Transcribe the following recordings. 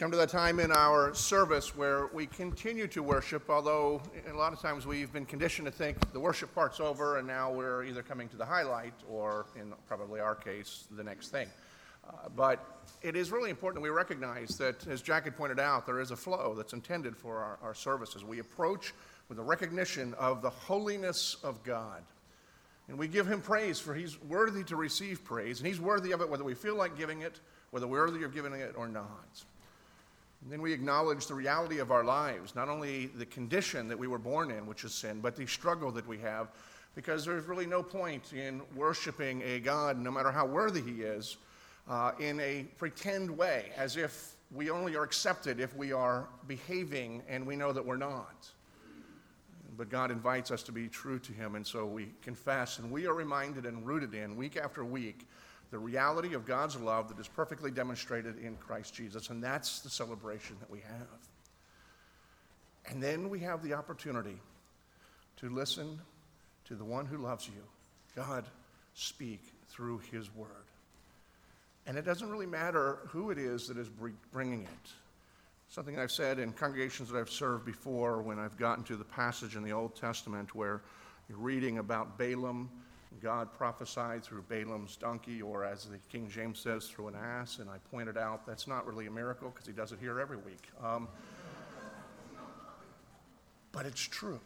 come to that time in our service where we continue to worship, although a lot of times we've been conditioned to think the worship part's over and now we're either coming to the highlight or, in probably our case, the next thing. Uh, but it is really important that we recognize that, as Jack had pointed out, there is a flow that's intended for our, our services. We approach with a recognition of the holiness of God. And we give him praise for he's worthy to receive praise, and he's worthy of it whether we feel like giving it, whether we're worthy of giving it or not. And then we acknowledge the reality of our lives, not only the condition that we were born in, which is sin, but the struggle that we have, because there's really no point in worshiping a God, no matter how worthy he is, uh, in a pretend way, as if we only are accepted if we are behaving and we know that we're not. But God invites us to be true to him, and so we confess, and we are reminded and rooted in week after week the reality of God's love that is perfectly demonstrated in Christ Jesus. And that's the celebration that we have. And then we have the opportunity to listen to the one who loves you, God, speak through his word. And it doesn't really matter who it is that is bringing it. Something I've said in congregations that I've served before when I've gotten to the passage in the Old Testament where you're reading about Balaam God prophesied through Balaam's donkey, or as the King James says, through an ass. And I pointed out that's not really a miracle because he does it here every week. Um, but it's true.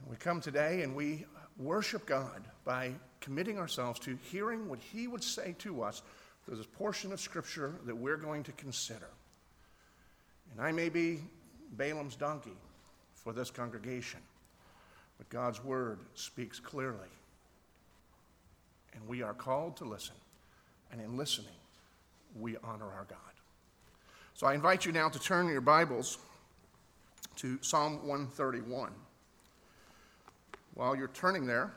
And we come today and we worship God by committing ourselves to hearing what He would say to us through this portion of Scripture that we're going to consider. And I may be Balaam's donkey for this congregation. But God's word speaks clearly. And we are called to listen. And in listening, we honor our God. So I invite you now to turn your Bibles to Psalm 131. While you're turning there,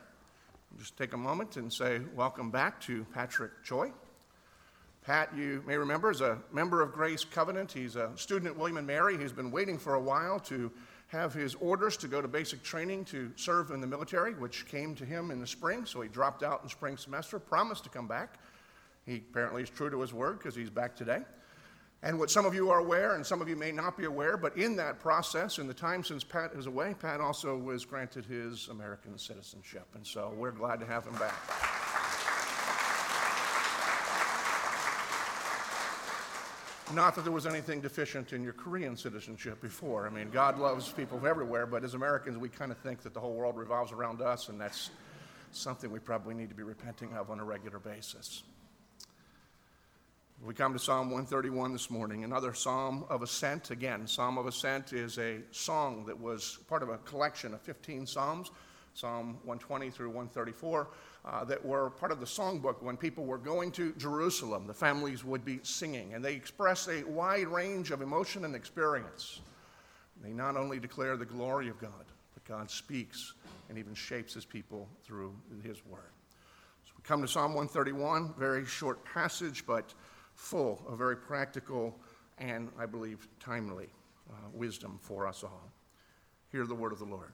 just take a moment and say, Welcome back to Patrick Choi. Pat, you may remember, is a member of Grace Covenant. He's a student at William and Mary. He's been waiting for a while to have his orders to go to basic training to serve in the military, which came to him in the spring. So he dropped out in spring semester, promised to come back. He apparently is true to his word because he's back today. And what some of you are aware, and some of you may not be aware, but in that process, in the time since Pat is away, Pat also was granted his American citizenship. And so we're glad to have him back. Not that there was anything deficient in your Korean citizenship before. I mean, God loves people everywhere, but as Americans, we kind of think that the whole world revolves around us, and that's something we probably need to be repenting of on a regular basis. We come to Psalm 131 this morning, another psalm of ascent. Again, Psalm of Ascent is a song that was part of a collection of 15 psalms, Psalm 120 through 134 uh, that were part of the songbook when people were going to Jerusalem. The families would be singing, and they express a wide range of emotion and experience. They not only declare the glory of God, but God speaks and even shapes his people through his word. So we come to Psalm 131, very short passage, but full of very practical and, I believe, timely uh, wisdom for us all. Hear the word of the Lord.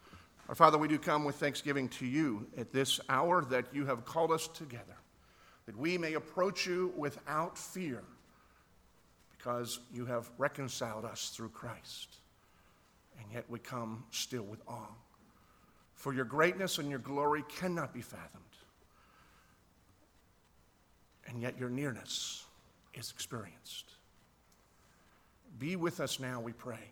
Our Father, we do come with thanksgiving to you at this hour that you have called us together, that we may approach you without fear, because you have reconciled us through Christ. And yet we come still with awe. For your greatness and your glory cannot be fathomed. And yet your nearness is experienced. Be with us now, we pray.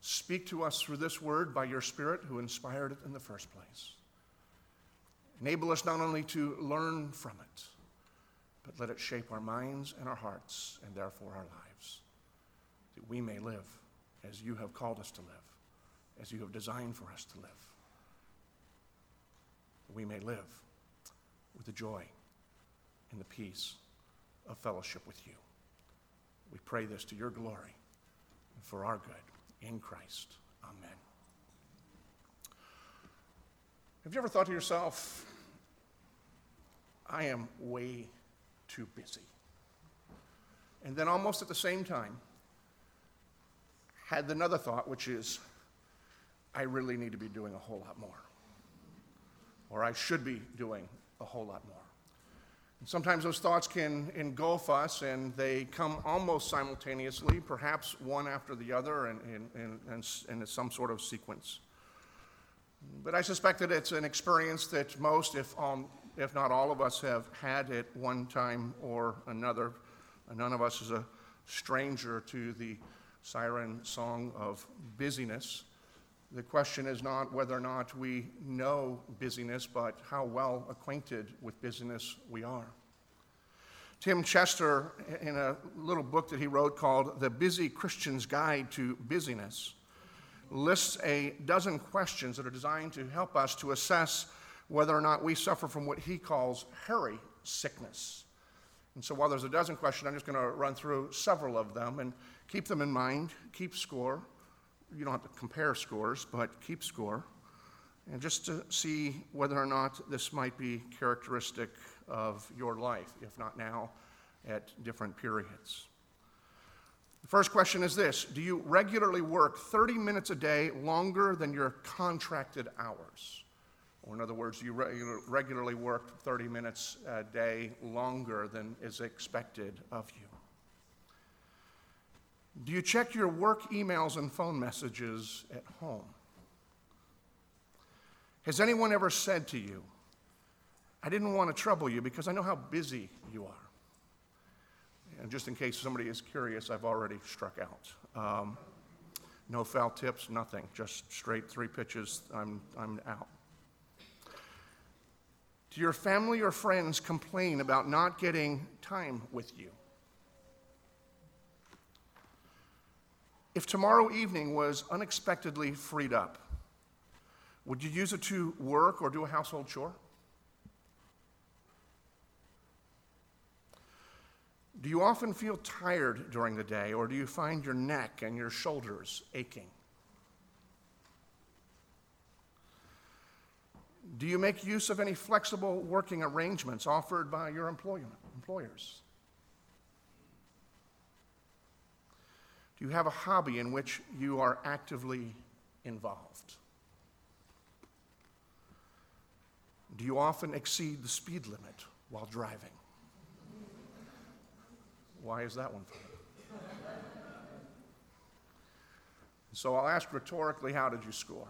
Speak to us through this word by your Spirit who inspired it in the first place. Enable us not only to learn from it, but let it shape our minds and our hearts and therefore our lives, that we may live as you have called us to live, as you have designed for us to live. That we may live with the joy and the peace of fellowship with you. We pray this to your glory and for our good in Christ. Amen. Have you ever thought to yourself, I am way too busy? And then almost at the same time, had another thought, which is, I really need to be doing a whole lot more. Or I should be doing a whole lot more. Sometimes those thoughts can engulf us and they come almost simultaneously, perhaps one after the other, and in, some sort of sequence. But I suspect that it's an experience that most, if, um, if not all of us, have had at one time or another. None of us is a stranger to the siren song of busyness. The question is not whether or not we know busyness, but how well acquainted with busyness we are. Tim Chester, in a little book that he wrote called The Busy Christian's Guide to Busyness, lists a dozen questions that are designed to help us to assess whether or not we suffer from what he calls hurry sickness. And so while there's a dozen questions, I'm just going to run through several of them and keep them in mind, keep score. You don't have to compare scores, but keep score. And just to see whether or not this might be characteristic of your life, if not now, at different periods. The first question is this Do you regularly work 30 minutes a day longer than your contracted hours? Or, in other words, you regularly work 30 minutes a day longer than is expected of you? Do you check your work emails and phone messages at home? Has anyone ever said to you, I didn't want to trouble you because I know how busy you are? And just in case somebody is curious, I've already struck out. Um, no foul tips, nothing, just straight three pitches, I'm, I'm out. Do your family or friends complain about not getting time with you? If tomorrow evening was unexpectedly freed up, would you use it to work or do a household chore? Do you often feel tired during the day, or do you find your neck and your shoulders aching? Do you make use of any flexible working arrangements offered by your employers? Do you have a hobby in which you are actively involved? Do you often exceed the speed limit while driving? Why is that one funny? so I'll ask rhetorically, how did you score?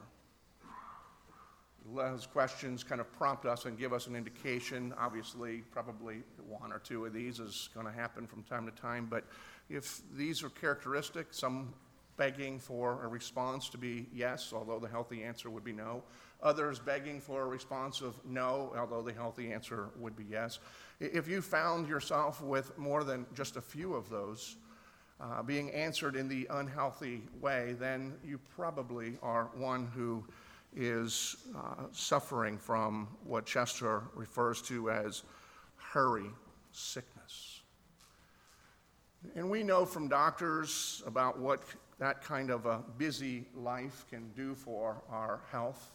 Those questions kind of prompt us and give us an indication. Obviously, probably one or two of these is going to happen from time to time, but if these are characteristic, some begging for a response to be yes, although the healthy answer would be no, others begging for a response of no, although the healthy answer would be yes. If you found yourself with more than just a few of those uh, being answered in the unhealthy way, then you probably are one who is uh, suffering from what Chester refers to as hurry sickness. And we know from doctors about what that kind of a busy life can do for our health.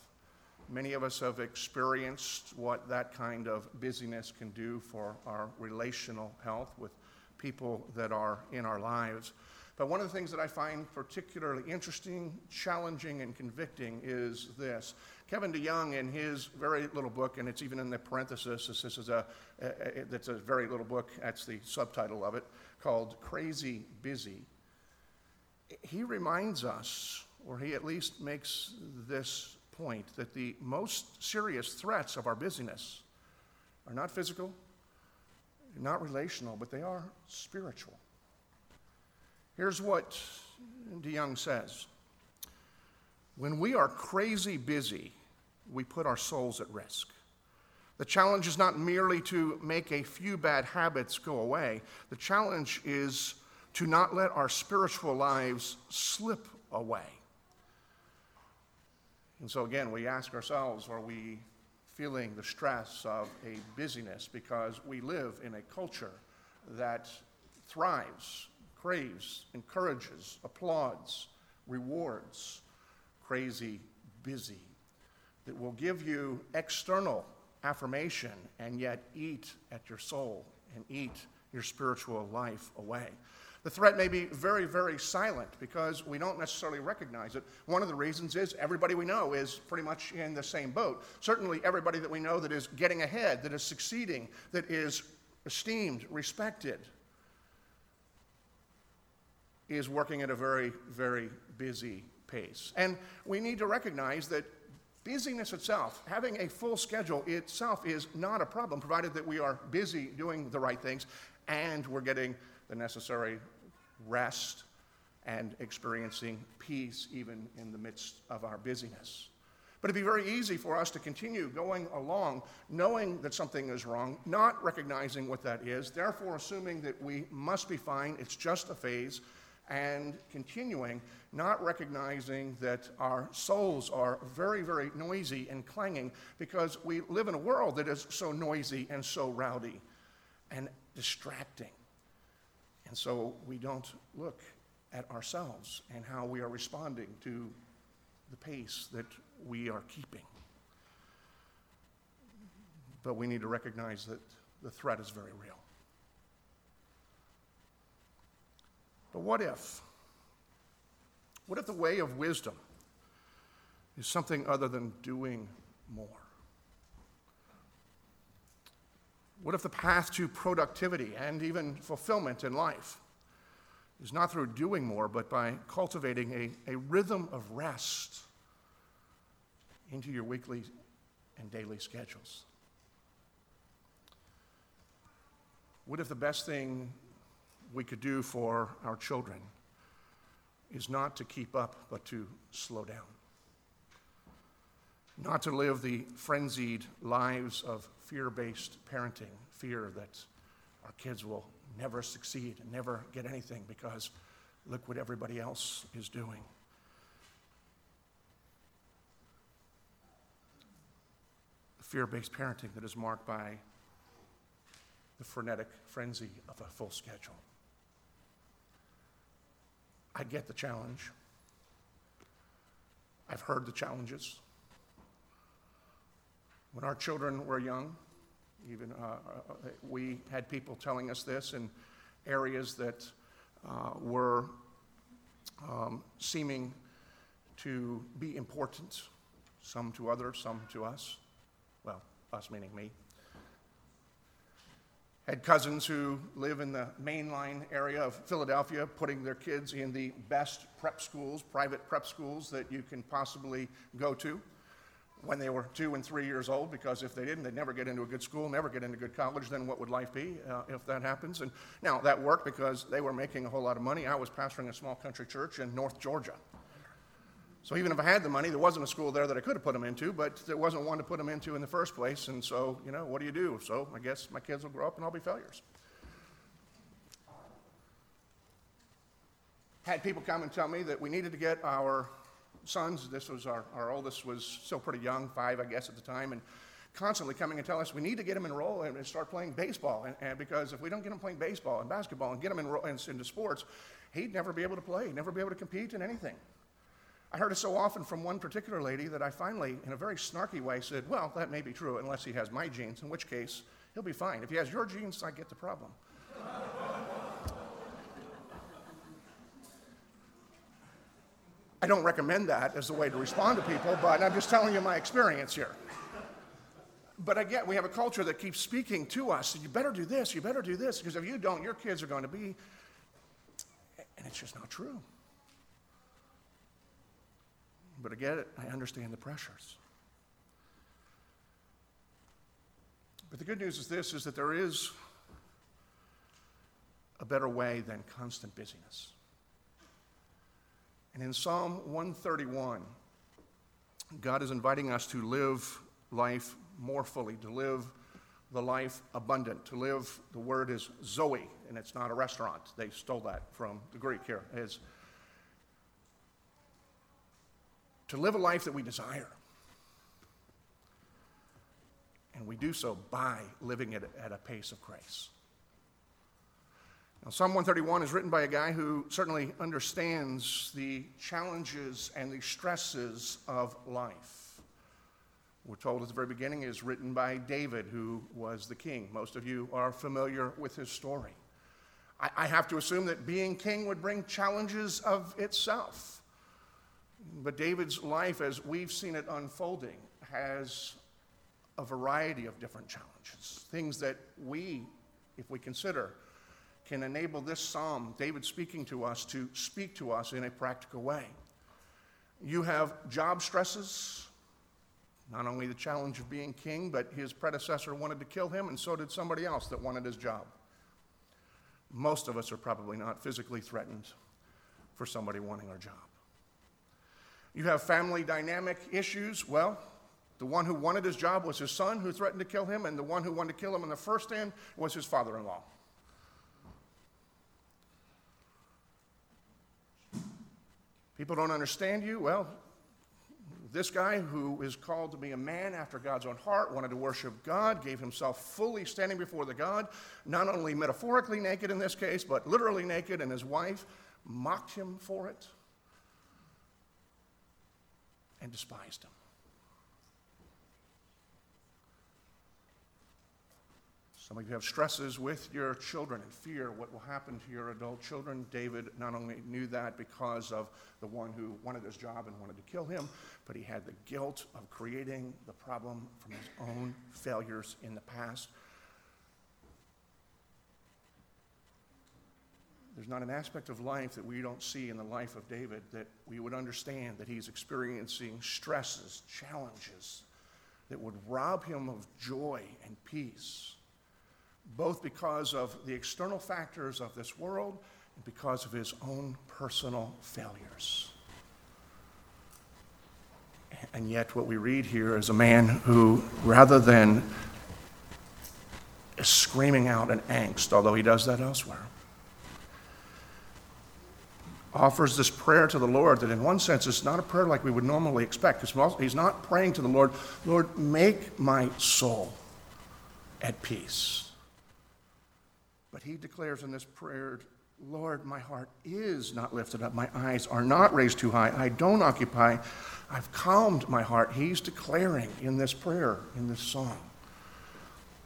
Many of us have experienced what that kind of busyness can do for our relational health with people that are in our lives. But one of the things that I find particularly interesting, challenging, and convicting is this. Kevin DeYoung, in his very little book, and it's even in the parenthesis, this is a, a, a, that's a very little book, that's the subtitle of it, called Crazy Busy. He reminds us, or he at least makes this point, that the most serious threats of our busyness are not physical, not relational, but they are spiritual. Here's what DeYoung says When we are crazy busy, we put our souls at risk. The challenge is not merely to make a few bad habits go away, the challenge is to not let our spiritual lives slip away. And so, again, we ask ourselves are we feeling the stress of a busyness because we live in a culture that thrives craves, encourages, applauds, rewards, crazy busy, that will give you external affirmation and yet eat at your soul and eat your spiritual life away. The threat may be very, very silent because we don't necessarily recognize it. One of the reasons is everybody we know is pretty much in the same boat. Certainly, everybody that we know that is getting ahead, that is succeeding, that is esteemed, respected, is working at a very, very busy pace. And we need to recognize that busyness itself, having a full schedule itself, is not a problem, provided that we are busy doing the right things and we're getting the necessary rest and experiencing peace even in the midst of our busyness. But it'd be very easy for us to continue going along knowing that something is wrong, not recognizing what that is, therefore assuming that we must be fine, it's just a phase, and continuing, not recognizing that our souls are very, very noisy and clanging because we live in a world that is so noisy and so rowdy and distracting. And so we don't look at ourselves and how we are responding to the pace that we are keeping. But we need to recognize that the threat is very real. But what if? What if the way of wisdom is something other than doing more? What if the path to productivity and even fulfillment in life is not through doing more, but by cultivating a, a rhythm of rest into your weekly and daily schedules? What if the best thing we could do for our children is not to keep up, but to slow down. Not to live the frenzied lives of fear based parenting, fear that our kids will never succeed and never get anything because look what everybody else is doing. Fear based parenting that is marked by the frenetic frenzy of a full schedule. I get the challenge. I've heard the challenges. When our children were young, even uh, uh, we had people telling us this in areas that uh, were um, seeming to be important, some to others, some to us. Well, us meaning me had cousins who live in the mainline area of Philadelphia, putting their kids in the best prep schools, private prep schools that you can possibly go to when they were two and three years old, because if they didn't, they'd never get into a good school, never get into good college. Then what would life be uh, if that happens? And now that worked because they were making a whole lot of money. I was pastoring a small country church in North Georgia. So even if I had the money, there wasn't a school there that I could have put them into, but there wasn't one to put them into in the first place. And so, you know, what do you do? So I guess my kids will grow up and I'll be failures. Had people come and tell me that we needed to get our sons, this was our, our oldest was still pretty young, five, I guess, at the time, and constantly coming and telling us we need to get him enrolled and start playing baseball. And, and, because if we don't get him playing baseball and basketball and get him enrolled into sports, he'd never be able to play, never be able to compete in anything. I heard it so often from one particular lady that I finally, in a very snarky way, said, Well, that may be true unless he has my genes, in which case he'll be fine. If he has your genes, I get the problem. I don't recommend that as a way to respond to people, but I'm just telling you my experience here. But again, we have a culture that keeps speaking to us. You better do this, you better do this, because if you don't, your kids are going to be. And it's just not true. But I get it, I understand the pressures. But the good news is this is that there is a better way than constant busyness. And in Psalm 131, God is inviting us to live life more fully, to live the life abundant, to live, the word is Zoe, and it's not a restaurant. They stole that from the Greek here. Is to live a life that we desire. And we do so by living it at a pace of grace. Now, Psalm 131 is written by a guy who certainly understands the challenges and the stresses of life. We're told at the very beginning is written by David, who was the king. Most of you are familiar with his story. I, I have to assume that being king would bring challenges of itself. But David's life, as we've seen it unfolding, has a variety of different challenges, things that we, if we consider, can enable this psalm, David speaking to us, to speak to us in a practical way. You have job stresses, not only the challenge of being king, but his predecessor wanted to kill him, and so did somebody else that wanted his job. Most of us are probably not physically threatened for somebody wanting our job. You have family dynamic issues. Well, the one who wanted his job was his son who threatened to kill him, and the one who wanted to kill him in the first stand was his father in law. People don't understand you. Well, this guy who is called to be a man after God's own heart wanted to worship God, gave himself fully standing before the God, not only metaphorically naked in this case, but literally naked, and his wife mocked him for it and despised him. Some of you have stresses with your children and fear what will happen to your adult children. David not only knew that because of the one who wanted his job and wanted to kill him, but he had the guilt of creating the problem from his own failures in the past. There's not an aspect of life that we don't see in the life of David that we would understand that he's experiencing stresses, challenges that would rob him of joy and peace, both because of the external factors of this world and because of his own personal failures. And yet, what we read here is a man who, rather than screaming out in angst, although he does that elsewhere, offers this prayer to the Lord that, in one sense, is not a prayer like we would normally expect. He's not praying to the Lord, Lord, make my soul at peace. But he declares in this prayer, Lord, my heart is not lifted up. My eyes are not raised too high. I don't occupy. I've calmed my heart. He's declaring in this prayer, in this song,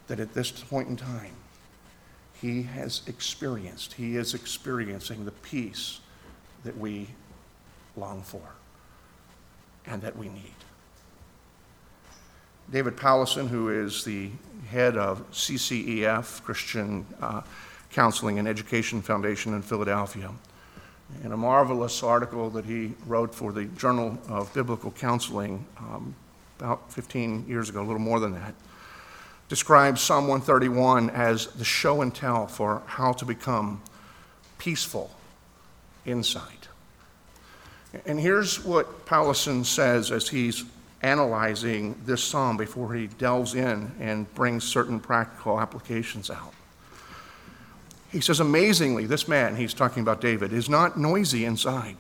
that at this point in time, he has experienced, he is experiencing the peace that we long for and that we need. David Powlison, who is the head of CCEF, Christian uh, Counseling and Education Foundation in Philadelphia, in a marvelous article that he wrote for the Journal of Biblical Counseling um, about 15 years ago, a little more than that, describes Psalm 131 as the show and tell for how to become peaceful insight. And here's what Powlison says as he's analyzing this psalm before he delves in and brings certain practical applications out. He says, amazingly, this man, he's talking about David, is not noisy inside.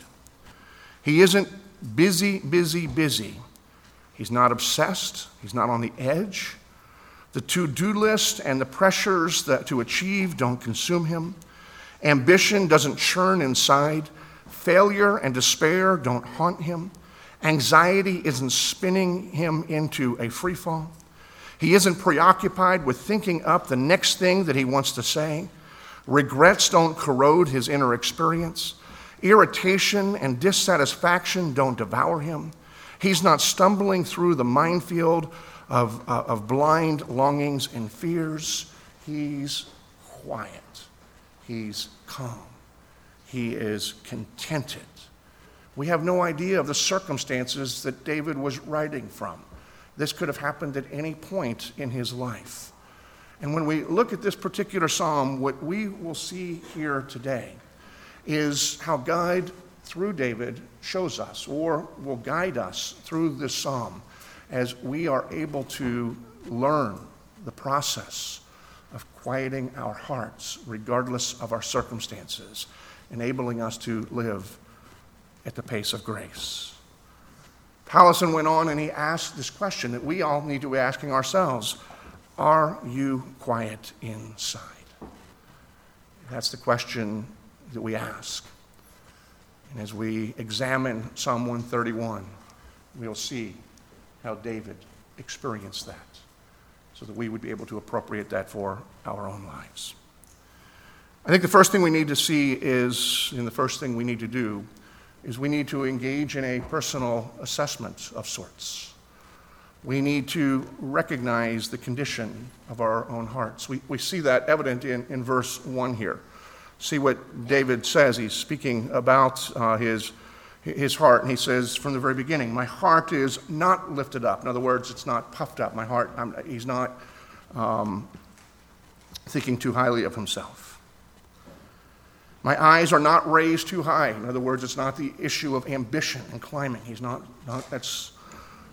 He isn't busy, busy, busy. He's not obsessed. He's not on the edge. The to do list and the pressures that to achieve don't consume him. Ambition doesn't churn inside. Failure and despair don't haunt him. Anxiety isn't spinning him into a free fall. He isn't preoccupied with thinking up the next thing that he wants to say. Regrets don't corrode his inner experience. Irritation and dissatisfaction don't devour him. He's not stumbling through the minefield of, uh, of blind longings and fears. He's quiet. He's calm. He is contented. We have no idea of the circumstances that David was writing from. This could have happened at any point in his life. And when we look at this particular psalm, what we will see here today is how God, through David, shows us or will guide us through this psalm as we are able to learn the process quieting our hearts, regardless of our circumstances, enabling us to live at the pace of grace. Powlison went on and he asked this question that we all need to be asking ourselves Are you quiet inside? That's the question that we ask. And as we examine Psalm 131, we'll see how David experienced that so that we would be able to appropriate that for our own lives. I think the first thing we need to see is, and the first thing we need to do, is we need to engage in a personal assessment of sorts. We need to recognize the condition of our own hearts. We, we see that evident in, in verse 1 here. See what David says. He's speaking about uh, his, his heart, and he says from the very beginning, My heart is not lifted up. In other words, it's not puffed up. My heart, I'm, he's not um, thinking too highly of himself. My eyes are not raised too high. In other words, it's not the issue of ambition and climbing. He's not, not that's,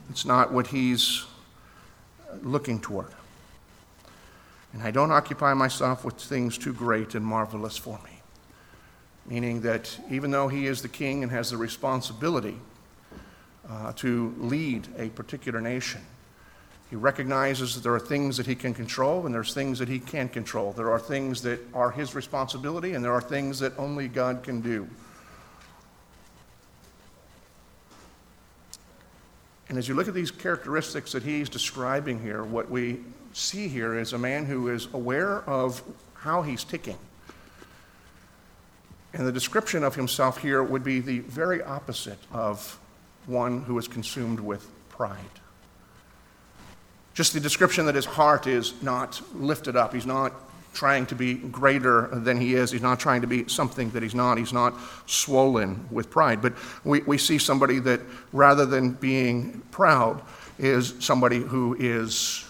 it's not what he's looking toward. And I don't occupy myself with things too great and marvelous for me. Meaning that even though he is the king and has the responsibility uh, to lead a particular nation, he recognizes that there are things that he can control and there's things that he can't control. There are things that are his responsibility and there are things that only God can do. And as you look at these characteristics that he's describing here, what we see here is a man who is aware of how he's ticking. And the description of himself here would be the very opposite of one who is consumed with pride. Just the description that his heart is not lifted up. He's not trying to be greater than he is. He's not trying to be something that he's not. He's not swollen with pride. But we, we see somebody that, rather than being proud, is somebody who is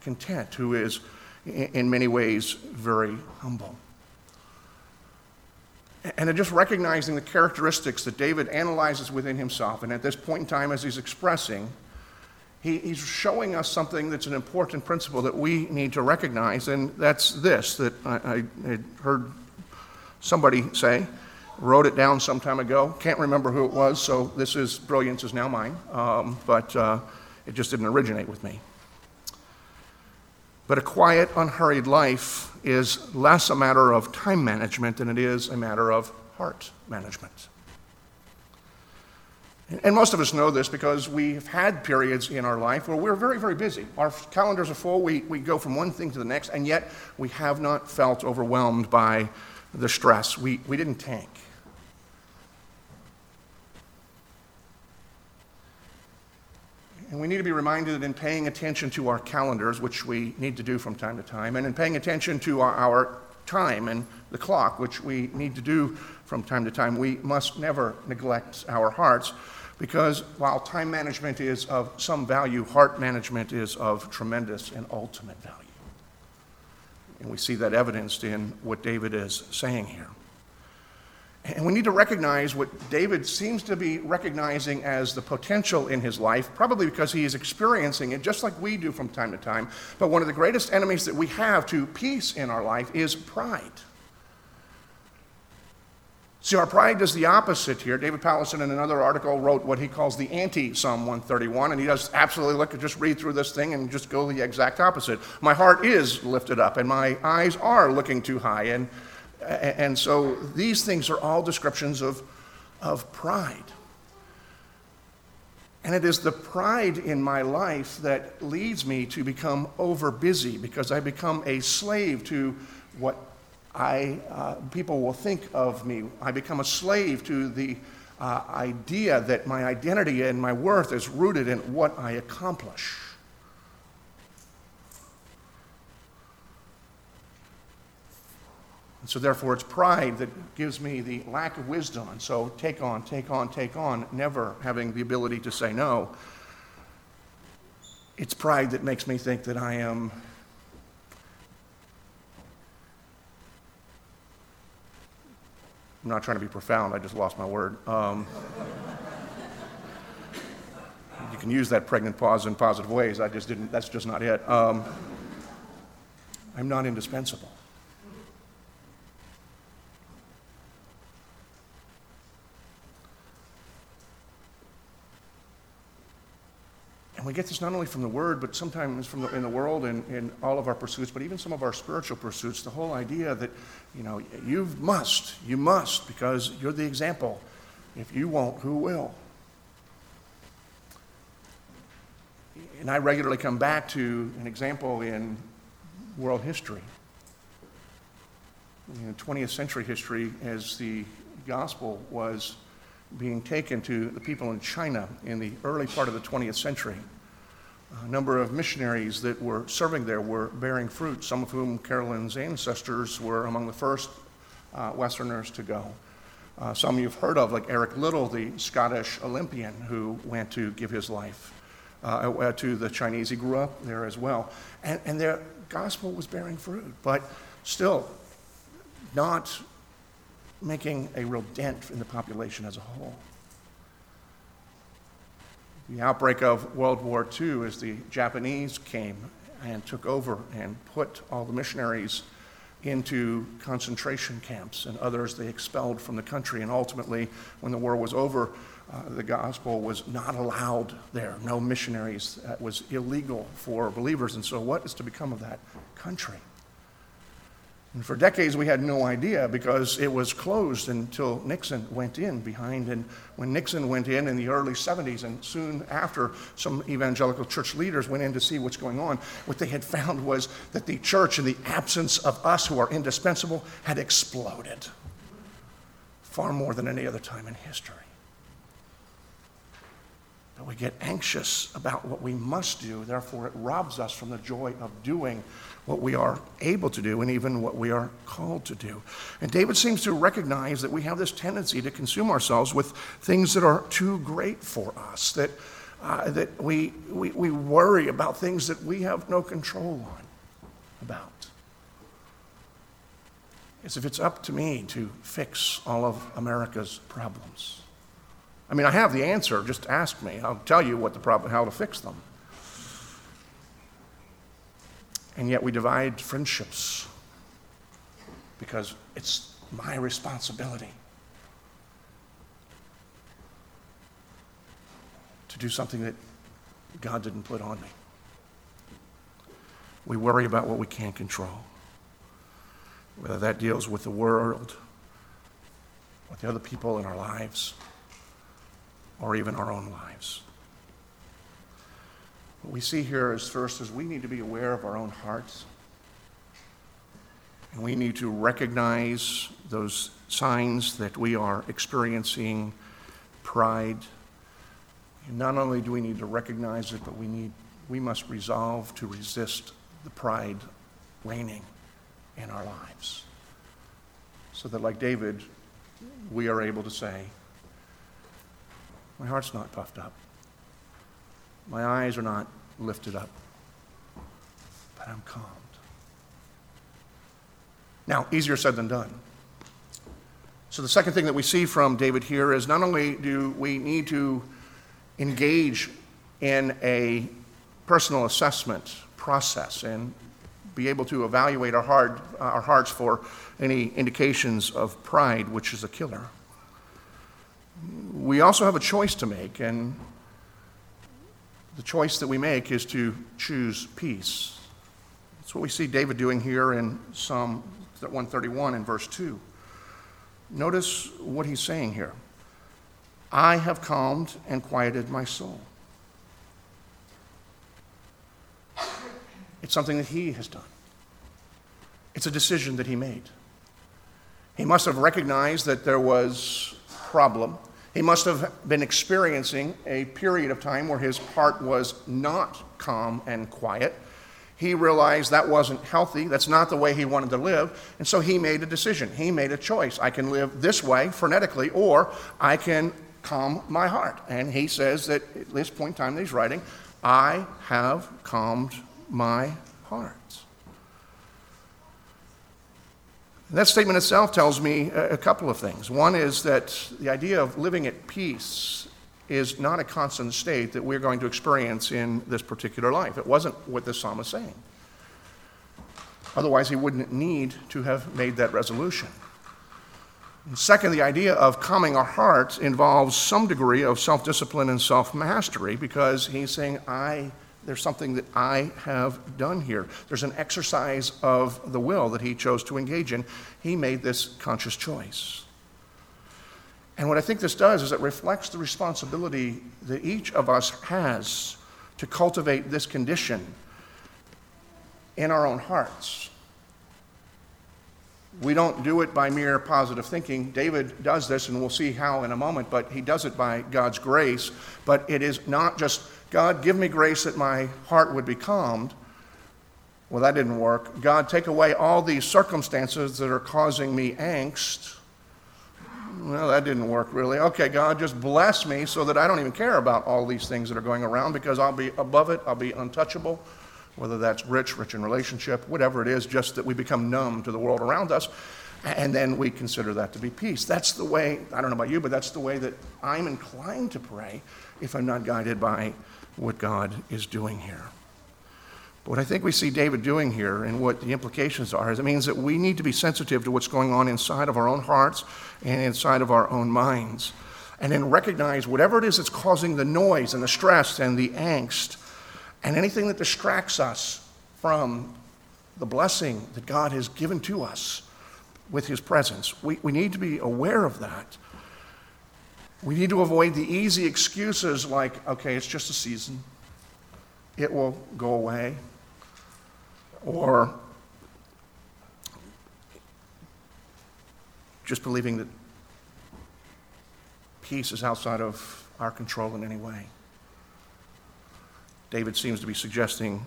content, who is, in many ways, very humble. And just recognizing the characteristics that David analyzes within himself, and at this point in time, as he's expressing, he, he's showing us something that's an important principle that we need to recognize, and that's this that I, I, I heard somebody say, wrote it down some time ago. Can't remember who it was, so this is brilliance is now mine, um, but uh, it just didn't originate with me. But a quiet, unhurried life is less a matter of time management than it is a matter of heart management. And most of us know this because we've had periods in our life where we're very, very busy. Our calendars are full, we, we go from one thing to the next, and yet we have not felt overwhelmed by the stress. We, we didn't tank. And we need to be reminded that in paying attention to our calendars, which we need to do from time to time, and in paying attention to our, our time and the clock, which we need to do from time to time, we must never neglect our hearts because while time management is of some value, heart management is of tremendous and ultimate value. And we see that evidenced in what David is saying here. And we need to recognize what David seems to be recognizing as the potential in his life, probably because he is experiencing it just like we do from time to time. But one of the greatest enemies that we have to peace in our life is pride. See, our pride does the opposite here. David Powlison, in another article, wrote what he calls the anti Psalm 131, and he does absolutely look at just read through this thing and just go the exact opposite. My heart is lifted up, and my eyes are looking too high. And, and so these things are all descriptions of, of pride. And it is the pride in my life that leads me to become over busy because I become a slave to what I, uh, people will think of me. I become a slave to the uh, idea that my identity and my worth is rooted in what I accomplish. And so, therefore, it's pride that gives me the lack of wisdom. And so, take on, take on, take on, never having the ability to say no. It's pride that makes me think that I am I'm not trying to be profound, I just lost my word. Um, you can use that pregnant pause in positive ways. I just didn't, that's just not it. Um, I'm not indispensable. We get this not only from the Word, but sometimes from the, in the world and in all of our pursuits, but even some of our spiritual pursuits. The whole idea that, you know, you must, you must, because you're the example. If you won't, who will? And I regularly come back to an example in world history. In 20th century history, as the gospel was being taken to the people in China in the early part of the 20th century. A number of missionaries that were serving there were bearing fruit, some of whom Carolyn's ancestors were among the first uh, Westerners to go. Uh, some you've heard of, like Eric Liddell, the Scottish Olympian who went to give his life uh, uh to the Chinese. He grew up there as well. And, and their gospel was bearing fruit, but still not making a real dent in the population as a whole. The outbreak of World War II, as the Japanese came and took over and put all the missionaries into concentration camps, and others they expelled from the country. And ultimately, when the war was over, uh, the gospel was not allowed there. No missionaries. That was illegal for believers. And so, what is to become of that country? And for decades, we had no idea because it was closed until Nixon went in behind. And when Nixon went in in the early 70s, and soon after, some evangelical church leaders went in to see what's going on, what they had found was that the church, in the absence of us who are indispensable, had exploded far more than any other time in history. But we get anxious about what we must do, therefore, it robs us from the joy of doing what we are able to do and even what we are called to do. And David seems to recognize that we have this tendency to consume ourselves with things that are too great for us, that, uh, that we, we, we worry about things that we have no control on about. As if it's up to me to fix all of America's problems. I mean, I have the answer, just ask me. I'll tell you what the problem, how to fix them and yet we divide friendships because it's my responsibility to do something that God didn't put on me. We worry about what we can't control, whether that deals with the world, with the other people in our lives, or even our own lives. What we see here is first is we need to be aware of our own hearts. And we need to recognize those signs that we are experiencing pride. And not only do we need to recognize it, but we need we must resolve to resist the pride reigning in our lives. So that like David, we are able to say, my heart's not puffed up. My eyes are not lifted up, but I'm calmed. Now, easier said than done. So, the second thing that we see from David here is not only do we need to engage in a personal assessment process and be able to evaluate our, heart, uh, our hearts for any indications of pride, which is a killer. We also have a choice to make, and the choice that we make is to choose peace. That's what we see David doing here in Psalm 131 in verse 2. Notice what he's saying here I have calmed and quieted my soul. It's something that he has done, it's a decision that he made. He must have recognized that there was problem he must have been experiencing a period of time where his heart was not calm and quiet. He realized that wasn't healthy. That's not the way he wanted to live. And so he made a decision. He made a choice. I can live this way, frenetically, or I can calm my heart. And he says that at this point in time that he's writing, I have calmed my heart. That statement itself tells me a couple of things. One is that the idea of living at peace is not a constant state that we're going to experience in this particular life. It wasn't what the psalm is saying. Otherwise, he wouldn't need to have made that resolution. Second, the idea of calming our hearts involves some degree of self discipline and self mastery because he's saying, I, there's something that I have done here. There's an exercise of the will that he chose to engage in. He made this conscious choice. And what I think this does is it reflects the responsibility that each of us has to cultivate this condition in our own hearts. We don't do it by mere positive thinking. David does this, and we'll see how in a moment, but he does it by God's grace. But it is not just, God, give me grace that my heart would be calmed. Well, that didn't work. God, take away all these circumstances that are causing me angst. Well, that didn't work really. Okay, God, just bless me so that I don't even care about all these things that are going around because I'll be above it, I'll be untouchable whether that's rich, rich in relationship, whatever it is, just that we become numb to the world around us, and then we consider that to be peace. That's the way, I don't know about you, but that's the way that I'm inclined to pray if I'm not guided by what God is doing here. But what I think we see David doing here and what the implications are is it means that we need to be sensitive to what's going on inside of our own hearts and inside of our own minds. And then recognize whatever it is that's causing the noise and the stress and the angst and anything that distracts us from the blessing that God has given to us with His presence. We, we need to be aware of that. We need to avoid the easy excuses like, okay, it's just a season, it will go away. Or just believing that peace is outside of our control in any way. David seems to be suggesting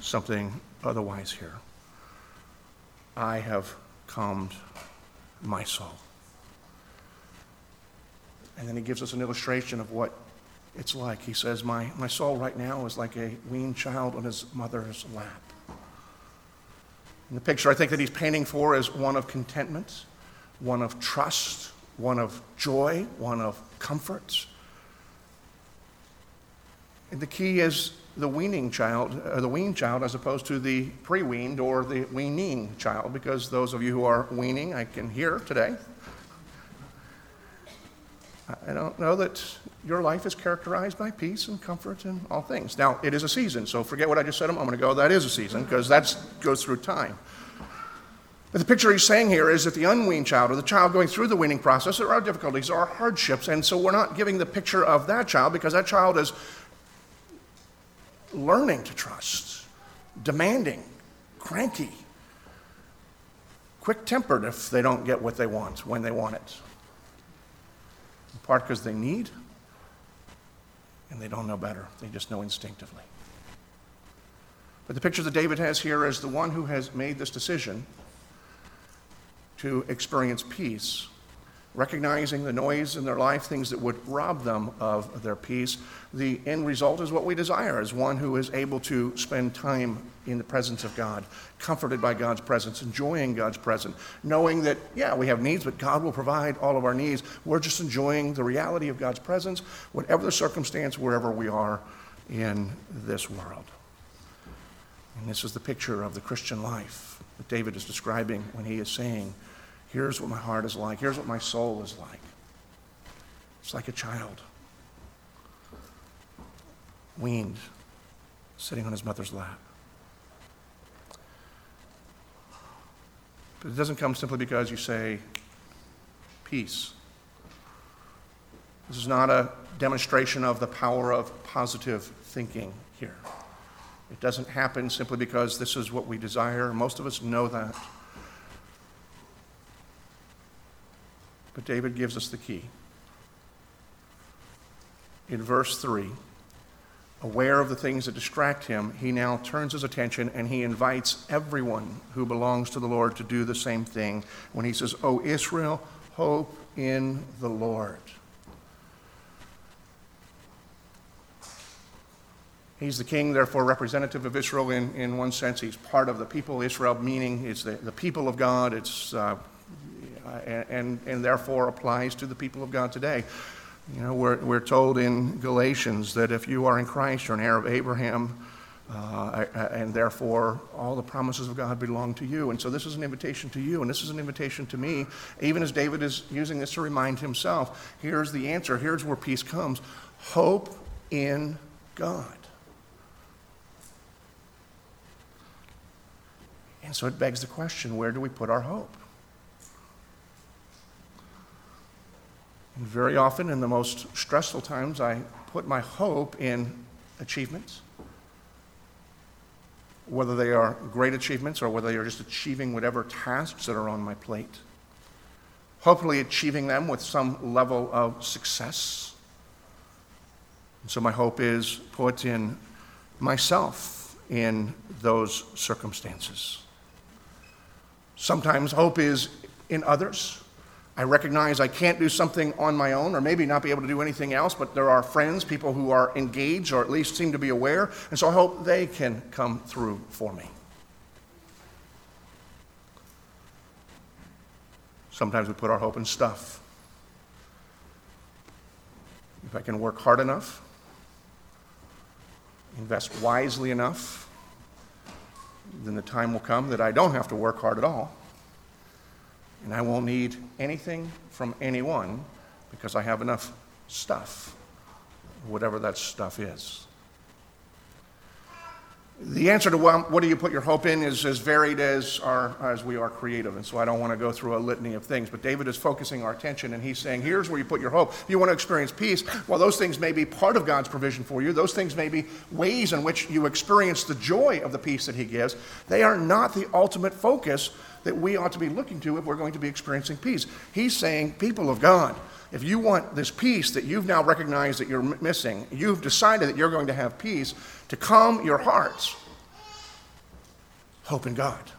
something otherwise here. I have calmed my soul. And then he gives us an illustration of what it's like. He says, My, my soul right now is like a weaned child on his mother's lap. And the picture I think that he's painting for is one of contentment, one of trust, one of joy, one of comfort. And the key is the weaning child, uh, the weaned child, as opposed to the pre-weaned or the weaning child, because those of you who are weaning, I can hear today. I don't know that your life is characterized by peace and comfort and all things. Now, it is a season, so forget what I just said a moment ago. That is a season, because that goes through time. But the picture he's saying here is that the unweaned child, or the child going through the weaning process, there are difficulties, there are hardships, and so we're not giving the picture of that child because that child is learning to trust, demanding, cranky, quick tempered if they don't get what they want when they want it. Part because they need and they don't know better, they just know instinctively. But the picture that David has here is the one who has made this decision to experience peace recognizing the noise in their life, things that would rob them of their peace. The end result is what we desire, is one who is able to spend time in the presence of God, comforted by God's presence, enjoying God's presence, knowing that, yeah, we have needs, but God will provide all of our needs. We're just enjoying the reality of God's presence, whatever the circumstance, wherever we are in this world. And this is the picture of the Christian life that David is describing when he is saying, Here's what my heart is like. Here's what my soul is like. It's like a child, weaned, sitting on his mother's lap. But it doesn't come simply because you say, peace. This is not a demonstration of the power of positive thinking here. It doesn't happen simply because this is what we desire. Most of us know that. But David gives us the key. In verse 3, aware of the things that distract him, he now turns his attention and he invites everyone who belongs to the Lord to do the same thing when he says, O Israel, hope in the Lord. He's the king, therefore representative of Israel in, in one sense. He's part of the people, Israel, meaning it's the, the people of God. It's uh, and, and, and therefore applies to the people of God today. You know, we're, we're told in Galatians that if you are in Christ, you're an heir of Abraham, Uh, and therefore, all the promises of God belong to you. And so, this is an invitation to you, and this is an invitation to me. Even as David is using this to remind himself, here's the answer. Here's where peace comes hope in God. And so, it begs the question where do we put our hope? And very often, in the most stressful times, I put my hope in achievements whether they are great achievements or whether they are just achieving whatever tasks that are on my plate. Hopefully, achieving them with some level of success. And so, my hope is put in myself in those circumstances. Sometimes hope is in others. I recognize I can't do something on my own, or maybe not be able to do anything else, but there are friends, people who are engaged, or at least seem to be aware, and so I hope they can come through for me. Sometimes we put our hope in stuff. If I can work hard enough, invest wisely enough, then the time will come that I don't have to work hard at all and I won't need anything from anyone because I have enough stuff, whatever that stuff is. The answer to what, do you put your hope in is as varied as, our, as we are creative. And so I don't want to go through a litany of things. But David is focusing our attention and he's saying, here's where you put your hope. If you want to experience peace, well, those things may be part of God's provision for you. Those things may be ways in which you experience the joy of the peace that he gives. They are not the ultimate focus that we ought to be looking to if we're going to be experiencing peace. He's saying, people of God, if you want this peace that you've now recognized that you're missing, you've decided that you're going to have peace to calm your hearts, hope in God,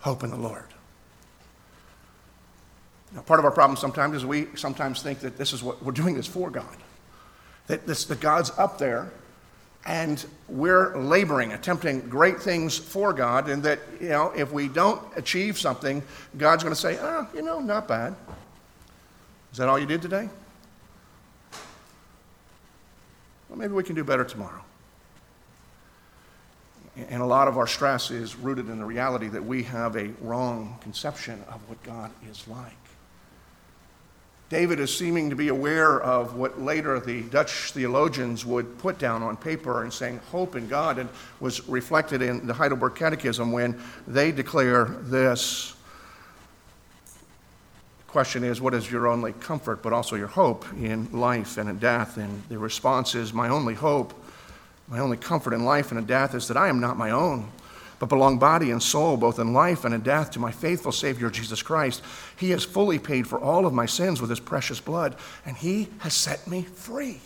hope in the Lord. Now, part of our problem sometimes is we sometimes think that this is what we're doing this for God. That, this, that God's up there and we're laboring, attempting great things for God, and that, you know, if we don't achieve something, God's going to say, oh, you know, not bad. Is that all you did today? Well, maybe we can do better tomorrow. And a lot of our stress is rooted in the reality that we have a wrong conception of what God is like. David is seeming to be aware of what later the Dutch theologians would put down on paper and saying hope in God, and was reflected in the Heidelberg Catechism when they declare this. The question is, what is your only comfort, but also your hope in life and in death? And the response is, my only hope, my only comfort in life and in death is that I am not my own but belong body and soul, both in life and in death, to my faithful Savior Jesus Christ. He has fully paid for all of my sins with his precious blood, and he has set me free.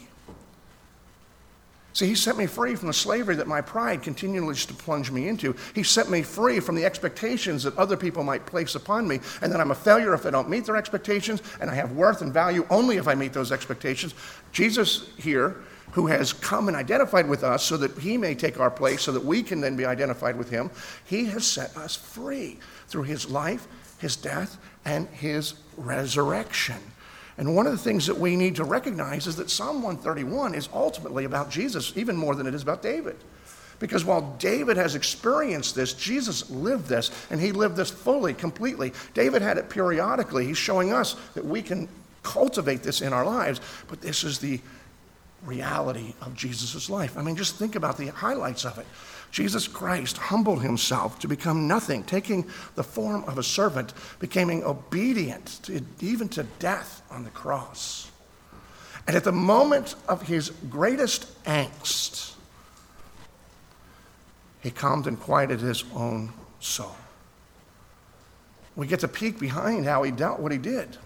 See, he set me free from the slavery that my pride continually used to plunge me into. He set me free from the expectations that other people might place upon me, and that I'm a failure if I don't meet their expectations, and I have worth and value only if I meet those expectations. Jesus here who has come and identified with us so that he may take our place, so that we can then be identified with him. He has set us free through his life, his death, and his resurrection. And one of the things that we need to recognize is that Psalm 131 is ultimately about Jesus, even more than it is about David. Because while David has experienced this, Jesus lived this, and he lived this fully, completely. David had it periodically. He's showing us that we can cultivate this in our lives, but this is the reality of Jesus' life. I mean, just think about the highlights of it. Jesus Christ humbled himself to become nothing, taking the form of a servant, becoming obedient to, even to death on the cross. And at the moment of his greatest angst, he calmed and quieted his own soul. We get to peek behind how he dealt what he did.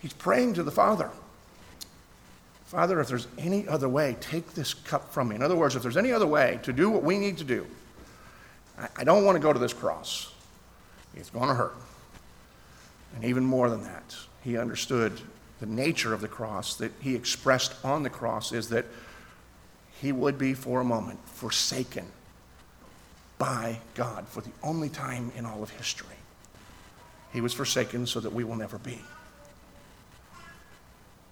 He's praying to the Father. Father, if there's any other way, take this cup from me. In other words, if there's any other way to do what we need to do, I, don't want to go to this cross. It's going to hurt. And even more than that, he understood the nature of the cross that he expressed on the cross is that he would be for a moment forsaken by God for the only time in all of history. He was forsaken so that we will never be.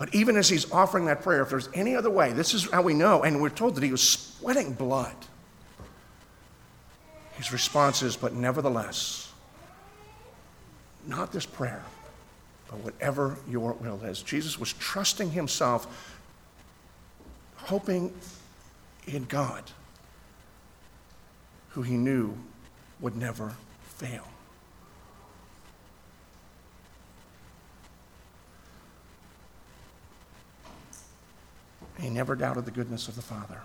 But even as he's offering that prayer, if there's any other way, this is how we know, and we're told that he was sweating blood. His response is, But nevertheless, not this prayer, but whatever your will is. Jesus was trusting himself, hoping in God, who he knew would never fail. He never doubted the goodness of the Father.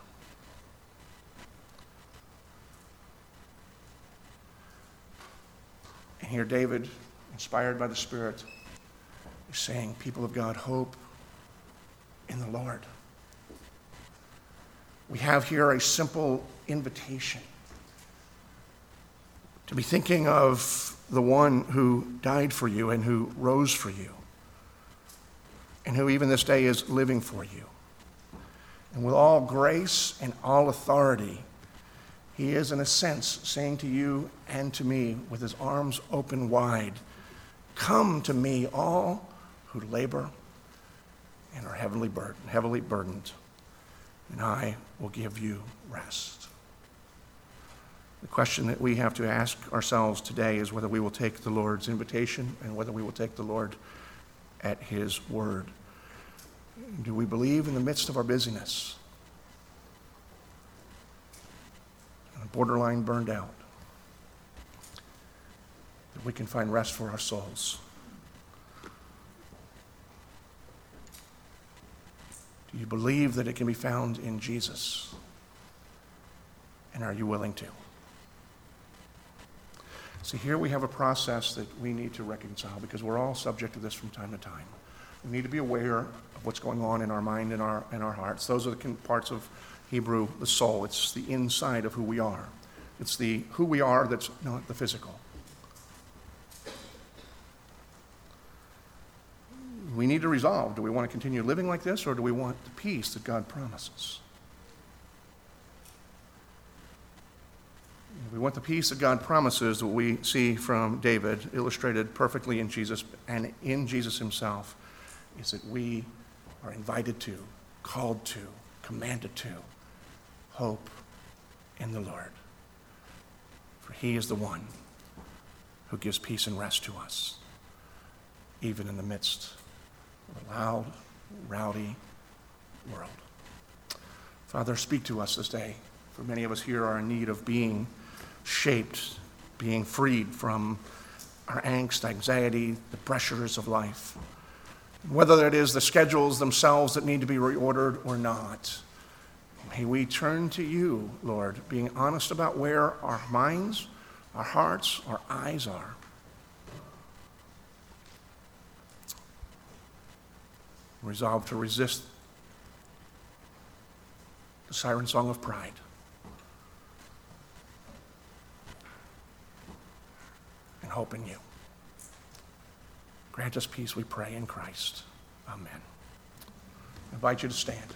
And here, David, inspired by the Spirit, is saying, People of God, hope in the Lord. We have here a simple invitation to be thinking of the one who died for you and who rose for you, and who even this day is living for you. And with all grace and all authority, he is, in a sense, saying to you and to me, with his arms open wide, Come to me, all who labor and are heavily burdened, heavily burdened, and I will give you rest. The question that we have to ask ourselves today is whether we will take the Lord's invitation and whether we will take the Lord at his word. Do we believe in the midst of our busyness, borderline burned out, that we can find rest for our souls? Do you believe that it can be found in Jesus? And are you willing to? See, here we have a process that we need to reconcile because we're all subject to this from time to time. We need to be aware what's going on in our mind and our, and our hearts. Those are the parts of Hebrew, the soul. It's the inside of who we are. It's the who we are that's not the physical. We need to resolve do we want to continue living like this or do we want the peace that God promises? We want the peace that God promises that we see from David, illustrated perfectly in Jesus and in Jesus himself is that we are invited to, called to, commanded to hope in the Lord. For he is the one who gives peace and rest to us, even in the midst of a loud, rowdy world. Father, speak to us this day. For many of us here are in need of being shaped, being freed from our angst, anxiety, the pressures of life whether it is the schedules themselves that need to be reordered or not. May we turn to you, Lord, being honest about where our minds, our hearts, our eyes are. Resolve to resist the siren song of pride. And hope in you. Grant us peace, we pray, in Christ. Amen. I invite you to stand.